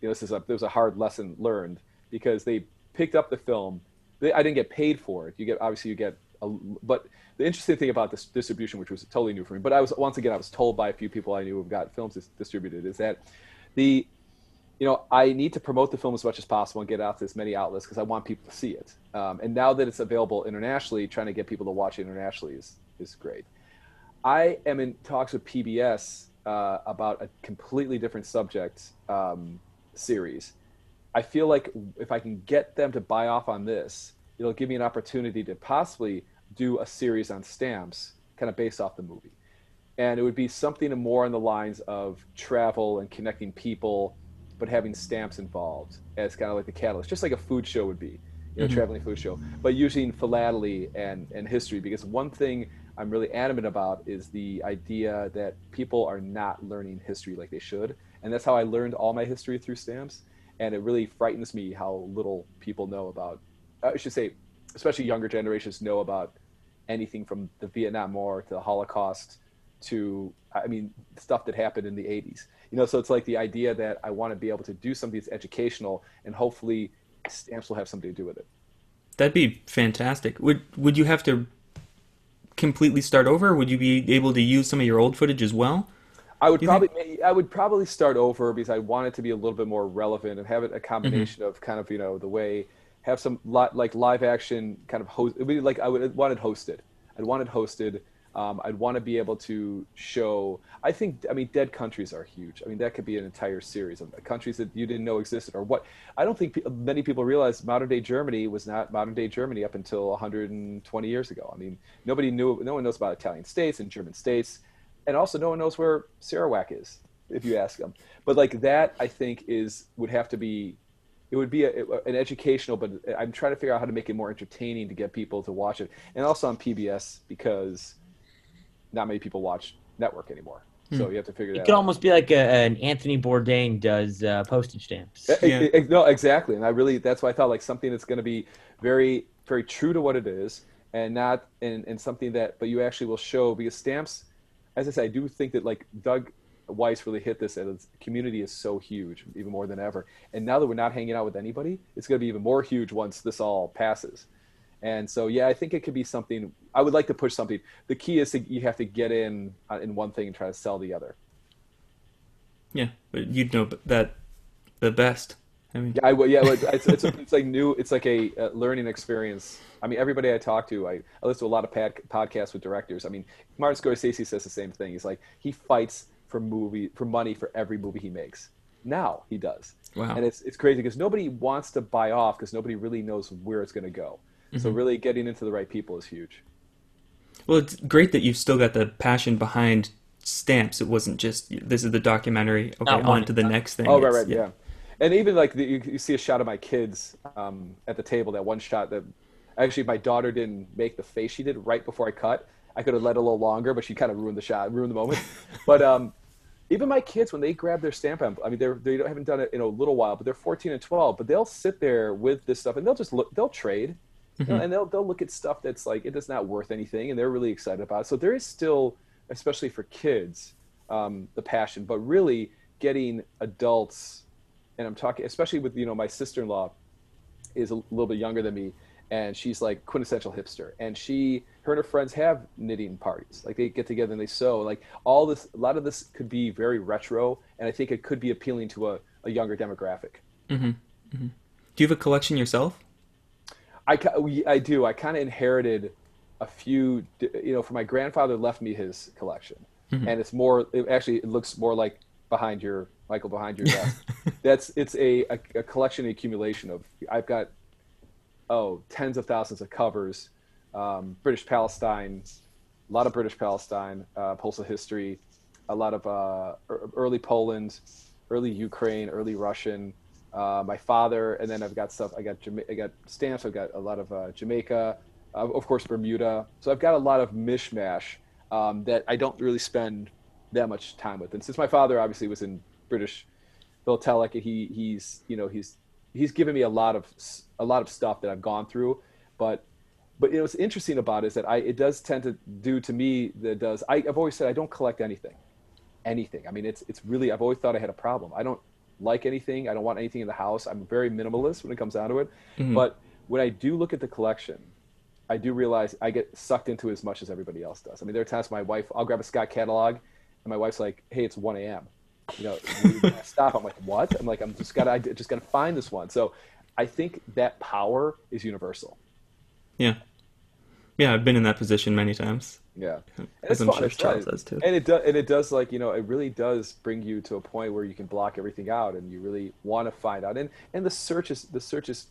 know, this is a, there was a hard lesson learned because they picked up the film. They, I didn't get paid for it. You get, obviously you get, a, but the interesting thing about this distribution, which was totally new for me, but I was, once again, I was told by a few people I knew who've got films dis- distributed is that the, you know, I need to promote the film as much as possible and get out to as many outlets because I want people to see it. Um, and now that it's available internationally, trying to get people to watch it internationally is is great. I am in talks with PBS uh, about a completely different subject um, series. I feel like if I can get them to buy off on this, it'll give me an opportunity to possibly do a series on stamps, kind of based off the movie. And it would be something more on the lines of travel and connecting people, but having stamps involved as kind of like the catalyst, just like a food show would be, you know,
Mhm.
traveling food show, but using philately and, and history. Because one thing I'm really adamant about is the idea that people are not learning history like they should. And that's how I learned all my history through stamps. And it really frightens me how little people know about, I should say, especially younger generations know about anything from the Vietnam War to the Holocaust to, I mean, stuff that happened in the 80s. You know, so it's like the idea that I want to be able to do something that's educational and hopefully stamps will have something to do with it.
That'd be fantastic. Would would you have to completely start over? Would you be able to use some of your old footage as well?
I would probably I would probably start over because I want it to be a little bit more relevant and have it a combination mm-hmm. of kind of you know the way have some li- like live action kind of host. It would be like I would want it hosted. I'd want it hosted. Um, I'd want to be able to show. I think I mean dead countries are huge. I mean that could be an entire series of countries that you didn't know existed or what. I don't think pe- many people realize modern day Germany was not modern day Germany up until 120 years ago. I mean nobody knew. No one knows about Italian states and German states and also no one knows where Sarawak is if you ask them. But like that, I think is would have to be. It would be a, an educational, but I'm trying to figure out how to make it more entertaining to get people to watch it, and also on PBS because not many people watch network anymore. So you have to figure that out.
It could
out.
almost be like a, an Anthony Bourdain does uh, postage stamps.
Yeah.
no, exactly. And I really, that's why I thought like something that's going to be very, very true to what it is and not, and, and something that, but you actually will show because stamps, as I said, I do think that like Doug Weiss really hit this and the community is so huge, even more than ever. And now that we're not hanging out with anybody, it's going to be even more huge once this all passes. And so, yeah, I think it could be something. I would like to push something. The key is that you have to get in uh, in one thing and try to sell the other.
Yeah, but you'd know that the best. I mean,
Yeah, I, yeah, it's, it's, it's like new. It's like a, uh learning experience. I mean, everybody I talk to, I, I listen to a lot of pod, podcasts with directors. I mean, Martin Scorsese says the same thing. He's like, he fights for movie for money for every movie he makes. Now he does,
wow.
and it's it's crazy because nobody wants to buy off because nobody really knows where it's going to go. So really getting into the right people is huge.
Well, it's great that you've still got the passion behind stamps. It wasn't just this is the documentary. Okay,
Not
on
one.
to the next thing.
Oh, right,
It's-
right, yeah. And even like the, you, you see a shot of my kids um, at the table. That one shot that actually my daughter didn't make the face she did right before I cut. I could have let it a little longer, but she kind of ruined the shot, ruined the moment. but um, even my kids, when they grab their stamp, I mean, they're, they haven't done it in a little while, but they're 14 and 12. But they'll sit there with this stuff, and they'll just look. They'll trade, Mm-hmm. you know, and they'll they'll look at stuff that's like it is not worth anything, and they're really excited about it. So there is still, especially for kids, um, the passion, but really getting adults, and I'm talking especially with you know my sister-in-law is a little bit younger than me, and she's like quintessential hipster, and she her and her friends have knitting parties, like they get together and they sew, like all this, a lot of this could be very retro, and I think it could be appealing to a, a younger demographic. Mm-hmm. Mm-hmm.
Do you have a collection yourself?
I, I do. I kind of inherited a few, you know, for my grandfather left me his collection, and it's more. It actually, it looks more like behind your Michael behind your desk. That's it's a, a a collection accumulation of. I've got oh tens of thousands of covers, um, British Palestine, a lot of British Palestine, uh, postal history, a lot of uh, early Poland, early Ukraine, early Russian. Uh, my father, and then I've got stuff. I got Jama- I got stamps. I've got a lot of uh, Jamaica, uh, of course Bermuda. So I've got a lot of mishmash um, that I don't really spend that much time with. And since my father obviously was in British philatelic, he he's you know he's he's given me a lot of a lot of stuff that I've gone through, but but you know what's interesting about it is that I it does tend to do to me that does I, I've always said I don't collect anything, anything. I mean it's it's really I've always thought I had a problem. I don't like anything. I don't want anything in the house. I'm very minimalist when it comes down to it. Mm-hmm. But when I do look at the collection, I do realize I get sucked into it as much as everybody else does. I mean, there are times my wife, I'll grab a Scott catalog, and my wife's like, "Hey, it's 1 a.m. You know, stop." I'm like, "What?" I'm like, "I'm just gotta, I just gotta find this one." So, I think that power is universal.
Yeah. Yeah, I've been in that position many times.
Yeah, and
As I'm sure Charles has too.
And it does, and it does like you know, it really does bring you to a point where you can block everything out, and you really want to find out. And and the search is the search is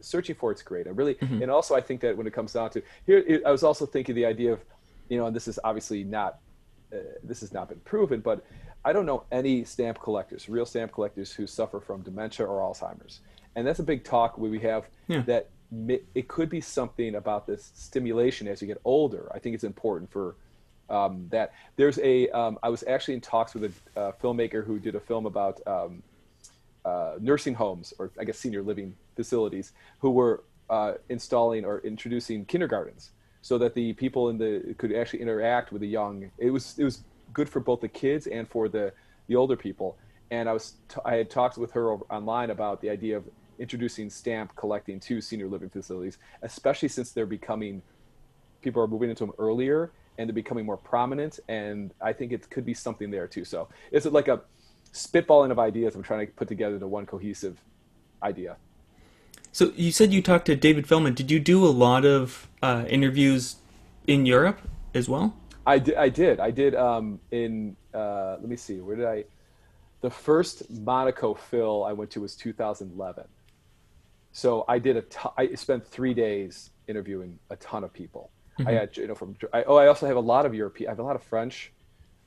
searching for it's great. I really, and also I think that when it comes down to here, it, I was also thinking the idea of, you know, and this is obviously not, uh, this has not been proven, but I don't know any stamp collectors, real stamp collectors who suffer from dementia or Alzheimer's, and that's a big talk where we have
Yeah.
that it could be something about this stimulation as you get older. I think it's important for um, that. There's a, um, I was actually in talks with a filmmaker who did a film about um, uh, nursing homes or I guess senior living facilities who were uh, installing or introducing kindergartens so that the people in the could actually interact with the young. It was it was good for both the kids and for the the older people. And I was t- I had talked with her over, online about the idea of introducing stamp collecting to senior living facilities, especially since they're becoming people are moving into them earlier and they're becoming more prominent. And I think it could be something there too. So it's like a spitballing of ideas I'm trying to put together into one cohesive idea.
So you said you talked to David Feldman. Did you do a lot of uh, interviews in Europe as well?
I did. I did. I did. Um, in uh, let me see. Where did I? The first MonacoPhil I went to was 2011. So I did a. T- I spent three days interviewing a ton of people. I had you know from. I, oh, I also have a lot of European. I have a lot of French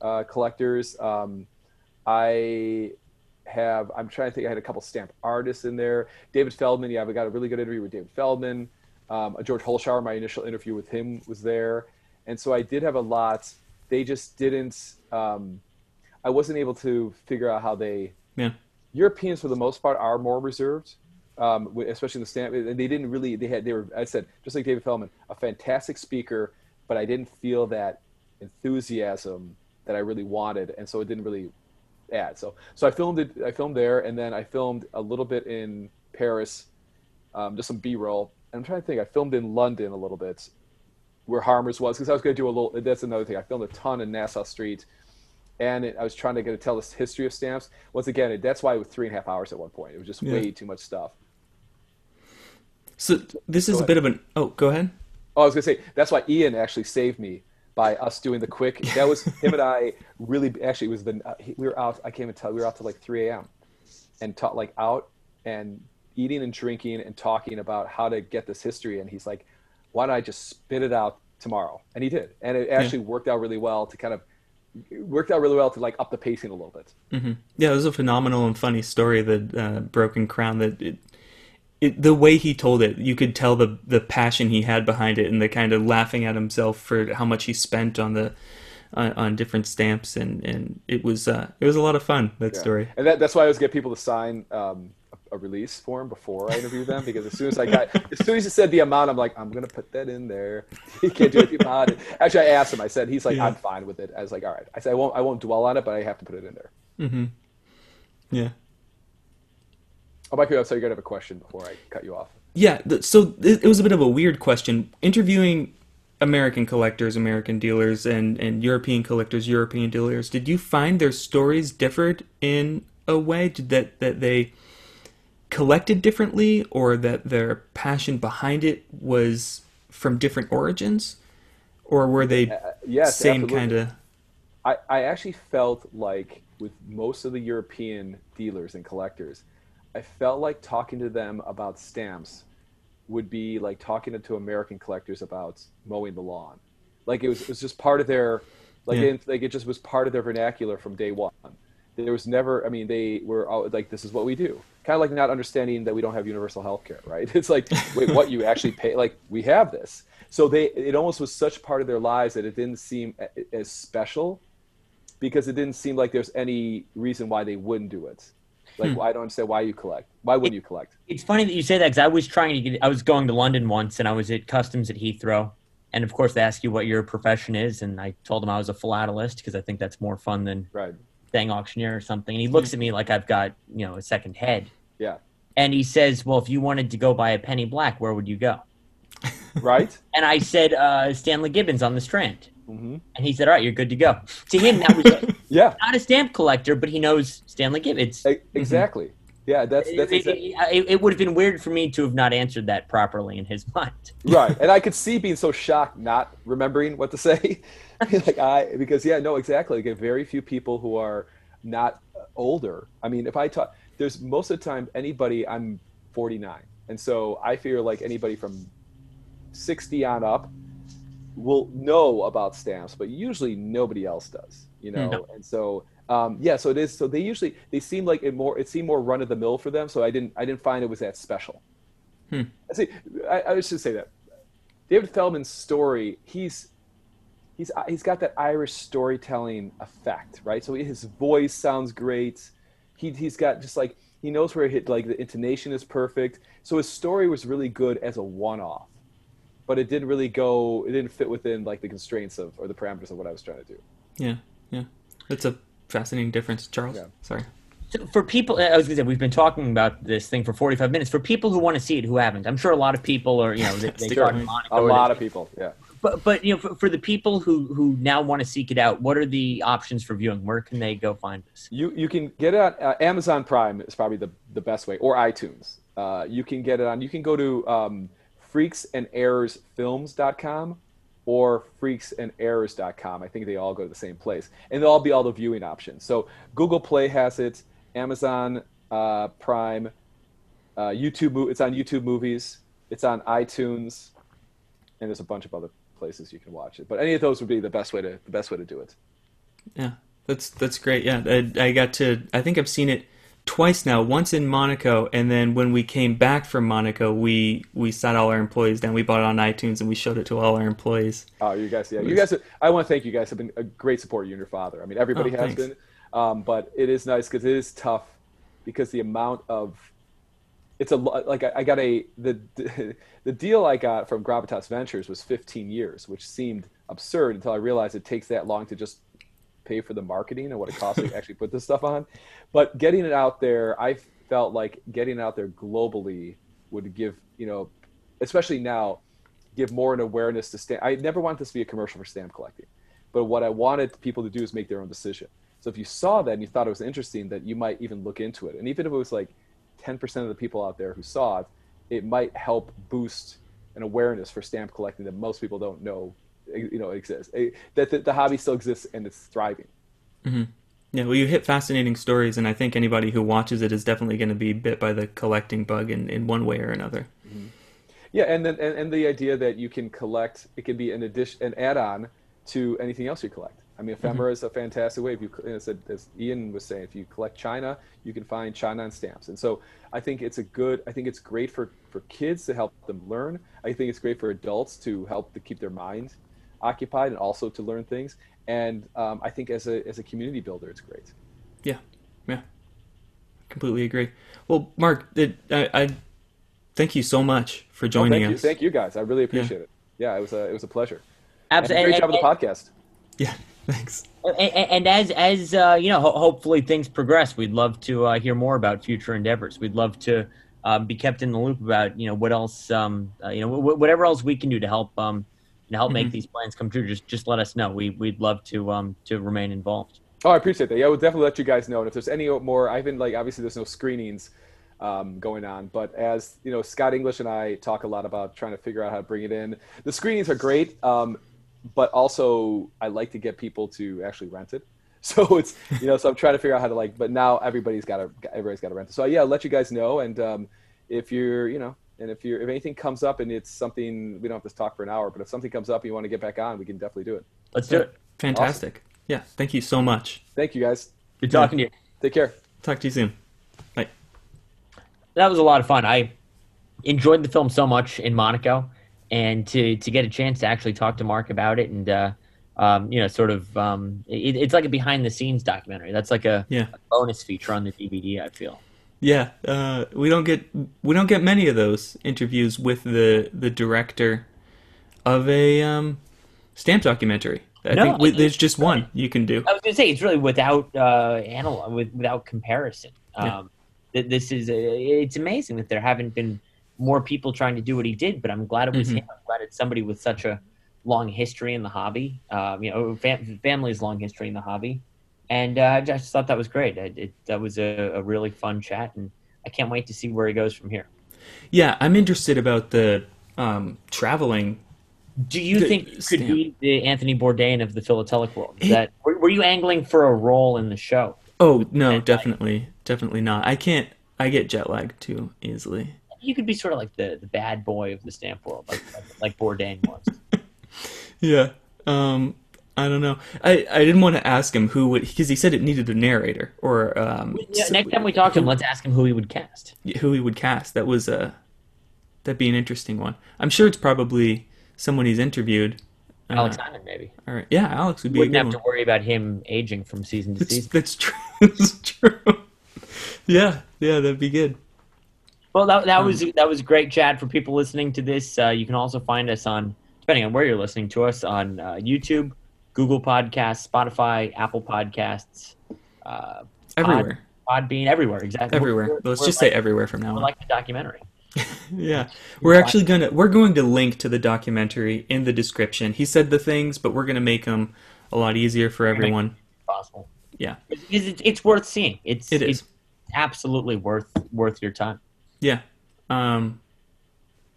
uh, collectors. Um, I have. I'm trying to think. I had a couple stamp artists in there. David Feldman. Yeah, we got a really good interview with David Feldman. Um, George Holschauer. My initial interview with him was there, and so I did have a lot. They just didn't. Um, I wasn't able to figure out how they.
Yeah.
Europeans, for the most part, are more reserved, um, especially in the stamp. And they didn't really. They had. They were. I said just like David Feldman, a fantastic speaker, but I didn't feel that enthusiasm that I really wanted, and so it didn't really add. So so I filmed it. I filmed there, and then I filmed a little bit in Paris, um, just some B-roll. And I'm trying to think. I filmed in London a little bit, where Harmer's was, because I was going to do a little. That's another thing. I filmed a ton in Nassau Street, and it, I was trying to get to tell this history of stamps. Once again, it, that's why it was three and a half hours at one point. It was just
Yeah.
way too much stuff.
So this is
Go
a bit of an. Oh, go ahead.
Oh, I was gonna say that's why Ian actually saved me by us doing the quick. That was him and I really actually it was the uh, we were out. I can't even tell. We were out till like 3 a.m. and taught like out and eating and drinking and talking about how to get this history. And he's like, "Why don't I just spit it out tomorrow?" And he did, and it actually worked out really well to kind of worked out really well to like up the pacing a little bit.
Yeah, it was a phenomenal and funny story. The uh, Broken Crown. That it, it, the way he told it, you could tell the the passion he had behind it, and the kind of laughing at himself for how much he spent on the on, on different stamps, and and it was uh, it was a lot of fun. That
Yeah.
story.
And that, that's why I always get people to sign um, a, release form before I interview them because as soon as I got, as soon as he said the amount, I'm like, I'm gonna put that in there. He can't do anything about it. Actually, I asked him. I said, he's like,
Yeah.
I'm fine with it. I was like, all right. I said, I won't, I won't dwell on it, but I have to put it in there.
Mm-hmm. Yeah.
Oh, Michael, I'm sorry, you got to have a question before I cut you off.
Yeah, th- so it, it was a bit of a weird question. Interviewing American collectors, American dealers, and, and European collectors, European dealers, did you find their stories differed in a way? Did that, that they collected differently, or that their passion behind it was from different origins? Or were they
Uh, yes,
same kind of.
I, I actually felt like with most of the European dealers and collectors, I felt like talking to them about stamps would be like talking to American collectors about mowing the lawn. Like it was, it was just part of their, like,
Yeah.
it, like it just was part of their vernacular from day one. There was never, I mean, they were all, like, this is what we do. Kind of like not understanding that we don't have universal health care, right? It's like, wait, what you actually pay? Like, we have this. So they, it almost was such part of their lives that it didn't seem as special because it didn't seem like there's any reason why they wouldn't do it. Like, I don't understand why you collect. Why wouldn't you collect?
It's funny that you say that because I was trying to get. I was going to London once, and I was at customs at Heathrow, and of course they ask you what your profession is, and I told them I was a philatelist because I think that's more fun than
Right.
saying auctioneer or something. And he looks at me like I've got you know a second head,
Yeah.
and he says, "Well, if you wanted to go buy a penny black, where would you go?"
Right?
And I said, uh, "Stanley Gibbons on the Strand."
Hmm
And he said, "All right, you're good to go." To him, that was
Yeah.
not a stamp collector, but he knows Stanley Gibbons.
E- Exactly. Yeah. That's, that's
it,
exa-
it- it would have been weird for me to have not answered that properly in his mind.
right and i could see being so shocked not remembering what to say like i because yeah no exactly like very few people who are not older i mean if i talk there's most of the time anybody i'm 49 and so i feel like anybody from 60 on up will know about stamps but usually nobody else does you know
No.
and so um, yeah so it is so they usually they seem like it more it seemed more run of the mill for them so i didn't i didn't find it was that special I see. I, I should say that David Feldman's story. He's he's he's got that Irish storytelling effect, right? So his voice sounds great. He he's got just like he knows where hit like the intonation is perfect. So his story was really good as a one-off, but it didn't really go. It didn't fit within like the constraints of or the parameters of what I was trying to do.
Yeah, yeah. That's a fascinating difference. Charles?
Yeah.
Sorry.
So for people, I was going to say, we've been talking about this thing for 45 minutes. For people who want to see it, who haven't, I'm sure a lot of people are, you know, they, they
Sure.
talk.
A lot
they-
of people, yeah.
But, but you know, for, for the people who, who now want to seek it out, what are the options for viewing? Where can they go find this?
You you can get it on uh, Amazon Prime is probably the, the best way, or iTunes. Uh, you can get it on. You can go to um, freaksanderrorsfilms.com or freaksanderrors.com. I think they all go to the same place, and they'll all be all the viewing options. So Google Play has it, Amazon uh, Prime, uh, YouTube. It's on YouTube Movies. It's on iTunes, and there's a bunch of other places you can watch it. But any of those would be the best way to the best way to do it.
Yeah, that's that's great. Yeah, I, I got to. I think I've seen it twice now. Once in Monaco, and then when we came back from Monaco, we we sat all our employees down. We bought it on iTunes and we showed it to all our employees.
Oh, you guys, yeah, you guys. I want to thank you guys. Have been a great support. You and your father. I mean, everybody
Oh,
has
thanks.
been. Um, but it is nice because it is tough because the amount of it's a like I, I got a the the deal I got from Gravitas Ventures was 15 years, which seemed absurd until I realized it takes that long to just pay for the marketing and what it costs to actually put this stuff on. But getting it out there, I felt like getting it out there globally would give you know, especially now, give more an awareness to stamp. I never wanted this to be a commercial for stamp collecting, but what I wanted people to do is make their own decision. So if you saw that and you thought it was interesting, that you might even look into it, and even if it was like 10% of the people out there who saw it, it might help boost an awareness for stamp collecting that most people don't know, you know, exists. Eh, That the, the hobby still exists and it's thriving.
Yeah, well, you hit fascinating stories, and I think anybody who watches it is definitely going to be bit by the collecting bug in, in one way or another.
Yeah, and then and, and the idea that you can collect, it can be an addition, an add-on to anything else you collect. I mean, ephemera is a fantastic way. If you, as, as Ian was saying, if you collect China, you can find China on stamps. And so I think it's a good. I think it's great for for kids to help them learn. I think it's great for adults to help to keep their mind occupied and also to learn things. And um, I think as a as a community builder, it's great.
Yeah, yeah, completely agree. Well, Mark, it, I, I thank you so much for
Oh,
joining
thank you,
us.
thank you guys. I really appreciate it. Yeah, it was a it was a pleasure.
Absolutely.
great job with the podcast.
Yeah, thanks.
And, and, and as as uh, you know, ho- hopefully things progress. We'd love to uh, hear more about future endeavors. We'd love to um, be kept in the loop about you know what else um, uh, you know wh- whatever else we can do to help um, to help make
Mhm.
these plans come true. Just just let us know. We we'd love to um, to remain involved.
Oh, I appreciate that. Yeah, we'll definitely let you guys know. And if there's any more, I've been like, obviously, there's no screenings um, going on, but as you know, Scott English and I talk a lot about trying to figure out how to bring it in. The screenings are great, um, but also I like to get people to actually rent it. So it's you know, so I'm trying to figure out how to like. But now everybody's got to everybody's got to rent it. So yeah, I'll let you guys know. And um, if you're you know. And if you're if anything comes up and it's something we don't have to talk for an hour, but if something comes up and you want to get back on, we can definitely do it.
Let's do it.
Fantastic. Yeah, thank you so much.
Thank you guys.
Good talking to you.
Take care.
Talk to you soon. Bye.
that was a lot of fun. I enjoyed the film so much in Monaco, and to to get a chance to actually talk to Mark about it, and uh, um, you know, sort of, um, it, it's like a behind the scenes documentary. That's like a,
Yeah.
a bonus feature on the DVD. I feel.
Yeah, uh, we don't get we don't get many of those interviews with the the director of a um, stamp documentary. I
No,
think we, there's just one you can do.
I was gonna say it's really without uh, analog, with, without comparison.
Yeah.
Um, th- this is it's amazing that there haven't been more people trying to do what he did, but I'm glad it was
Mhm.
him. I'm glad it's somebody with such a long history in the hobby. Um, you know, fam- family's long history in the hobby, and uh, I just thought that was great. It, it, that was a, a really fun chat, and I can't wait to see where he goes from here.
Yeah, I'm interested about the um, traveling.
Do you
The
think you could be the Anthony Bourdain of the philatelic world? Is that were, were you angling for a role in the show?
Oh no,
And, like-
definitely, definitely not. I can't. I get jet lagged too easily.
you could be sort of like the, the bad boy of the stamp world, like like, like Bourdain was.
Yeah. Um, I don't know. I, I didn't want to ask him who would because he said it needed a narrator or um,
Yeah, next time we talk to him, let's ask him who he would cast.
who he would cast. That was a that'd be an interesting one. I'm sure it's probably someone he's interviewed. Uh,
Alex maybe.
all right. Yeah, Alex would be
Wouldn't have
good
to worry about him aging from season to
That's,
season.
that's true. that's true. yeah, yeah, that'd be good.
Well, that, that
Um,
was that was great chat for people listening to this. Uh, you can also find us on, depending on where you're listening to us, on uh, YouTube, Google Podcasts, Spotify, Apple Podcasts, uh,
Everywhere,
Podbean, everywhere. Exactly.
everywhere.
We're-
Let's
we're
just
like,
say everywhere from now on.
like the documentary.
yeah, we're actually gonna we're going to link to the documentary in the description. He said the things, but we're gonna make them a lot easier for everyone.
Possible.
Yeah.
It's, it's worth seeing. It's
It is.
It's absolutely worth worth your time.
Yeah. Um,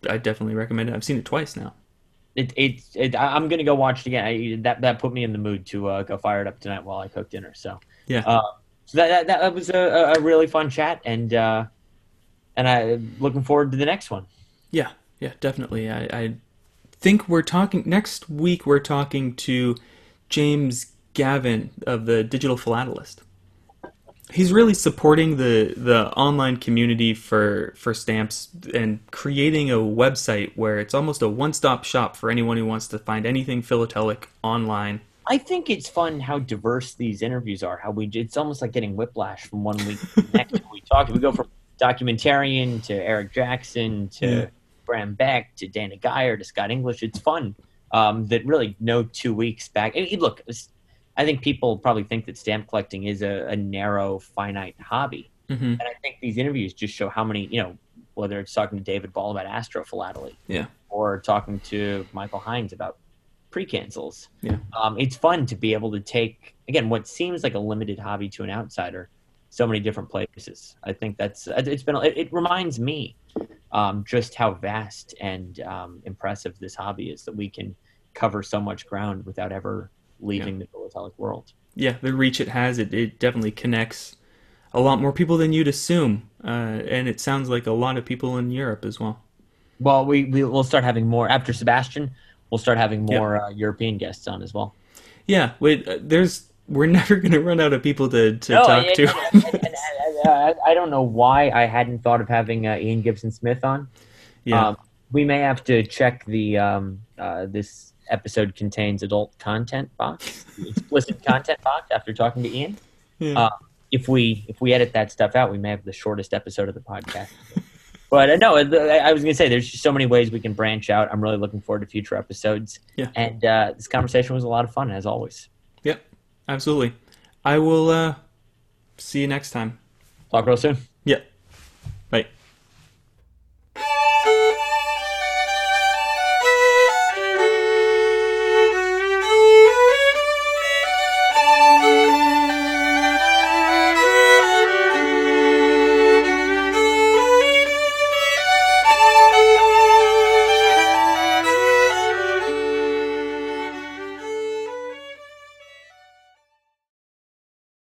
I definitely recommend it. I've seen it twice now.
It, it, I- I'm gonna go watch it again. I, that that put me in the mood to uh, go fire it up tonight while I cook dinner. So
Yeah.
uh, so that, that that was a, a really fun chat, and uh, and I looking forward to the next one.
Yeah, yeah, definitely. I, I think we're talking next week. We're talking to James Gavin of the Digital Philatelist. He's really supporting the the online community for for stamps and creating a website where it's almost a one stop shop for anyone who wants to find anything philatelic online
I think it's fun how diverse these interviews are. How we it's almost like getting whiplash from one week to the next. we talk, we go from documentarian to Eric Jackson to
Yeah.
Graham Beck to Dana Geyer to Scott English. It's fun. Um, that really no two weeks back. Look, I think people probably think that stamp collecting is a, a narrow, finite hobby.
hmm
And I think these interviews just show how many, you know, whether it's talking to David Ball about astrophilately,
Yeah.
or talking to Michael Hines about pre-cancels.
Yeah.
Um, it's fun to be able to take again what seems like a limited hobby to an outsider, so many different places. I think that's it's been it, it reminds me um, just how vast and um, impressive this hobby is that we can cover so much ground without ever leaving the philatelic world.
Yeah, the reach it has, it, it definitely connects a lot more people than you'd assume. Uh, and it sounds like a lot of people in Europe as well.
Well, we, we will start having more after Sebastian. We'll start having more uh, European guests on as well.
Yeah, wait, uh, there's we're never going to run out of people to, to
No,
talk
and-
to.
and- and- uh, I don't know why I hadn't thought of having uh, Ian Gibson Smith on.
yeah.
Um, we may have to check the um, uh, this episode contains adult content box, explicit content box. After talking to Ian,
yeah.
uh, if we if we edit that stuff out, we may have the shortest episode of the podcast. but uh, no, I was going to say there's just so many ways we can branch out. I'm really looking forward to future episodes.
Yeah.
And uh, this conversation was a lot of fun as always.
Yep, absolutely. I will uh, see you next time.
Talk real soon.
Yep. Bye.